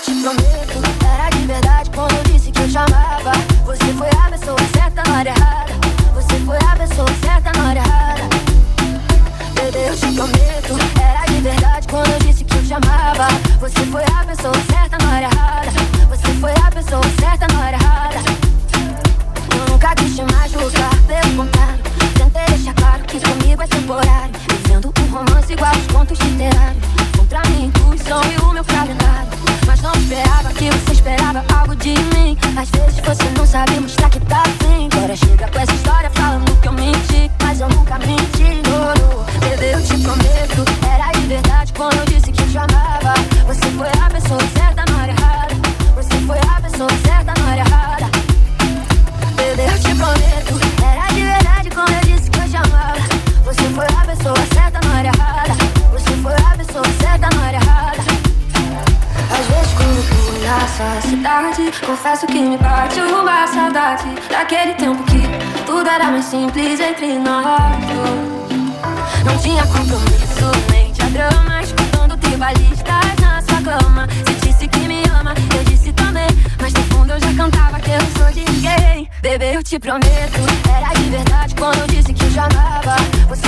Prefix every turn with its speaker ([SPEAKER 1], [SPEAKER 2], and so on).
[SPEAKER 1] prometo, era de verdade quando eu disse que eu te amava. Você foi a pessoa certa na hora errada. Você foi a pessoa certa na hora errada. Bebê, eu te prometo, era de verdade quando eu disse que eu te amava. Você foi a pessoa certa na hora errada. Você foi a pessoa certa na hora errada. Eu nunca quis te machucar, pelo contrário. Tentei deixar claro que comigo é temporário. Vivendo um romance igual aos contos literários. Algo de mim. Às vezes você não sabe mostrar que tá cidade. Confesso que me bate uma saudade. Daquele tempo que tudo era mais simples entre nós Não tinha compromisso nem diagrama Escutando tribalistas na sua cama. Você disse que me ama, eu disse também. Mas no fundo eu já cantava que eu sou de ninguém. Bebê, eu te prometo Era de verdade quando eu disse que eu te amava. Você